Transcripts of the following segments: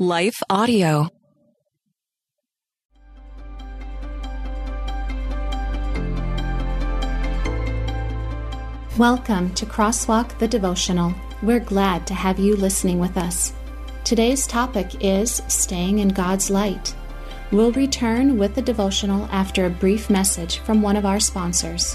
Life Audio. Welcome to Crosswalk the Devotional. We're glad to have you listening with us. Today's topic is Staying in God's Light. We'll return with the devotional after a brief message from one of our sponsors.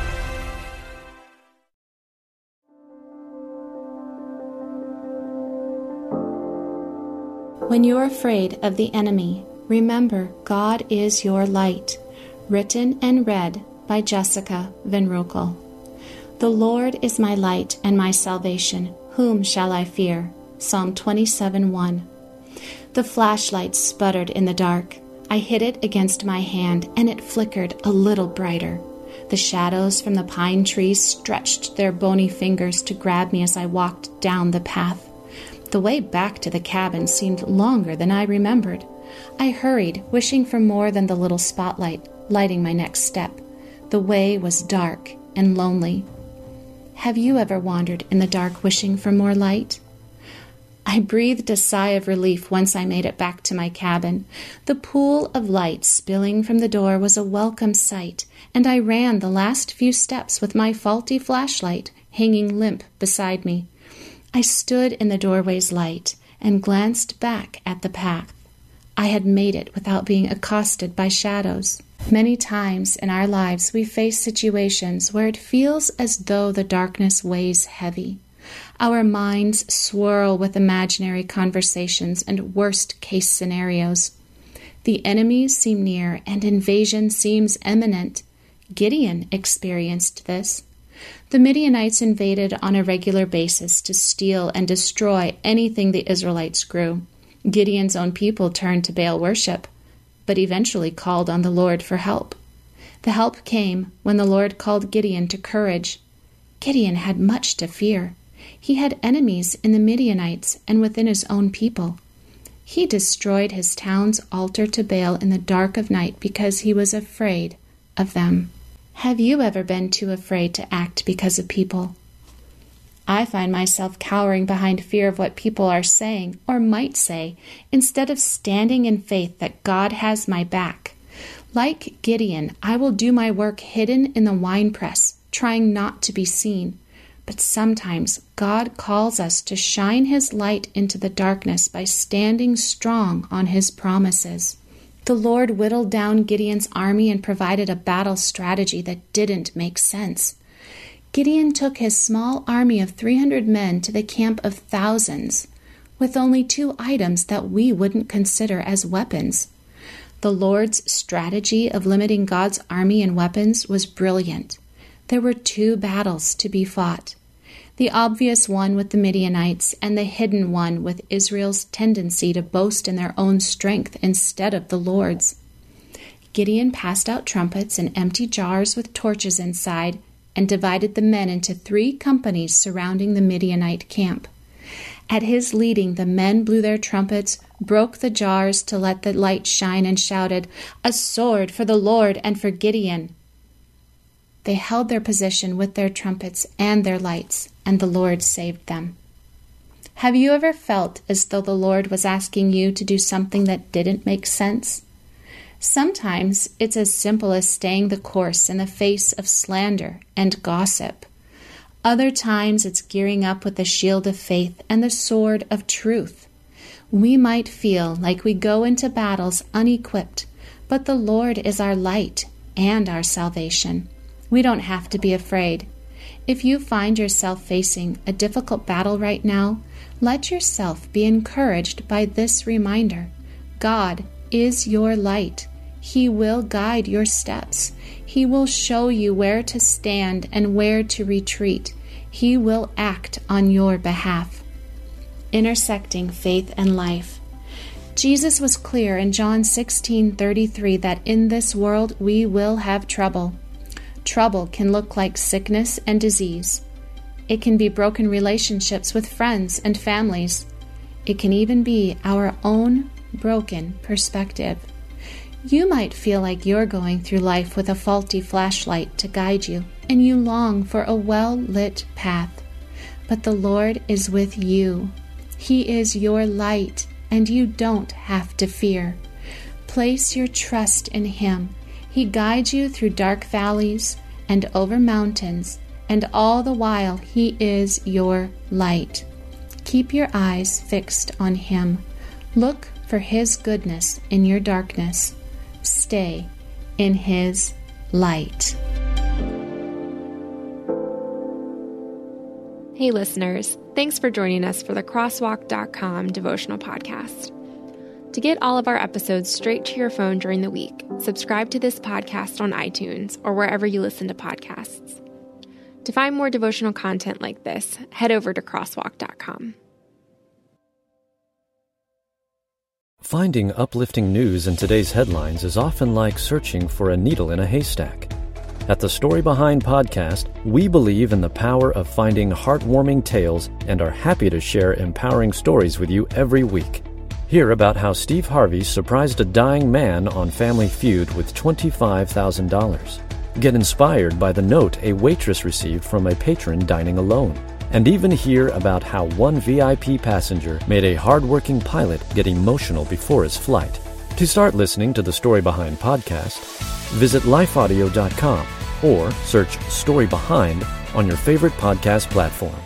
When you're afraid of the enemy, remember God is your light. Written and read by Jessica Van Roekel. The Lord is my light and my salvation. Whom shall I fear? Psalm 27 1. The flashlight sputtered in the dark. I hid it against my hand, and it flickered a little brighter. The shadows from the pine trees stretched their bony fingers to grab me as I walked down the path. The way back to the cabin seemed longer than I remembered. I hurried, wishing for more than the little spotlight lighting my next step. The way was dark and lonely. Have you ever wandered in the dark wishing for more light? I breathed a sigh of relief once I made it back to my cabin. The pool of light spilling from the door was a welcome sight, and I ran the last few steps with my faulty flashlight hanging limp beside me. I stood in the doorway's light and glanced back at the path. I had made it without being accosted by shadows. Many times in our lives, we face situations where it feels as though the darkness weighs heavy. Our minds swirl with imaginary conversations and worst case scenarios. The enemies seem near and invasion seems imminent. Gideon experienced this. The Midianites invaded on a regular basis to steal and destroy anything the Israelites grew. Gideon's own people turned to Baal worship, but eventually called on the Lord for help. The help came when the Lord called Gideon to courage. Gideon had much to fear. He had enemies in the Midianites and within his own people. He destroyed his town's altar to Baal in the dark of night because he was afraid of them. Have you ever been too afraid to act because of people? I find myself cowering behind fear of what people are saying or might say instead of standing in faith that God has my back. Like Gideon, I will do my work hidden in the winepress, trying not to be seen. But sometimes God calls us to shine His light into the darkness by standing strong on His promises. The Lord whittled down Gideon's army and provided a battle strategy that didn't make sense. Gideon took his small army of 300 men to the camp of thousands with only two items that we wouldn't consider as weapons. The Lord's strategy of limiting God's army and weapons was brilliant. There were two battles to be fought the obvious one with the Midianites, and the hidden one with Israel's tendency to boast in their own strength instead of the Lord's. Gideon passed out trumpets and empty jars with torches inside and divided the men into three companies surrounding the Midianite camp. At his leading, the men blew their trumpets, broke the jars to let the light shine, and shouted, A sword for the Lord and for Gideon! They held their position with their trumpets and their lights, and the Lord saved them. Have you ever felt as though the Lord was asking you to do something that didn't make sense? Sometimes it's as simple as staying the course in the face of slander and gossip. Other times it's gearing up with the shield of faith and the sword of truth. We might feel like we go into battles unequipped, but the Lord is our light and our salvation. We don't have to be afraid. If you find yourself facing a difficult battle right now, let yourself be encouraged by this reminder God is your light. He will guide your steps. He will show you where to stand and where to retreat. He will act on your behalf. Intersecting faith and life. Jesus was clear in John 16:33 that in this world we will have trouble. Trouble can look like sickness and disease. It can be broken relationships with friends and families. It can even be our own broken perspective. You might feel like you're going through life with a faulty flashlight to guide you, and you long for a well lit path. But the Lord is with you. He is your light, and you don't have to fear. Place your trust in Him. He guides you through dark valleys and over mountains, and all the while He is your light. Keep your eyes fixed on Him. Look for His goodness in your darkness stay in His light. Hey, listeners, thanks for joining us for the Crosswalk.com devotional podcast. To get all of our episodes straight to your phone during the week, subscribe to this podcast on iTunes or wherever you listen to podcasts. To find more devotional content like this, head over to crosswalk.com. Finding uplifting news in today's headlines is often like searching for a needle in a haystack. At the Story Behind podcast, we believe in the power of finding heartwarming tales and are happy to share empowering stories with you every week. Hear about how Steve Harvey surprised a dying man on Family Feud with $25,000. Get inspired by the note a waitress received from a patron dining alone and even hear about how one VIP passenger made a hardworking pilot get emotional before his flight. To start listening to the Story Behind podcast, visit lifeaudio.com or search Story Behind on your favorite podcast platform.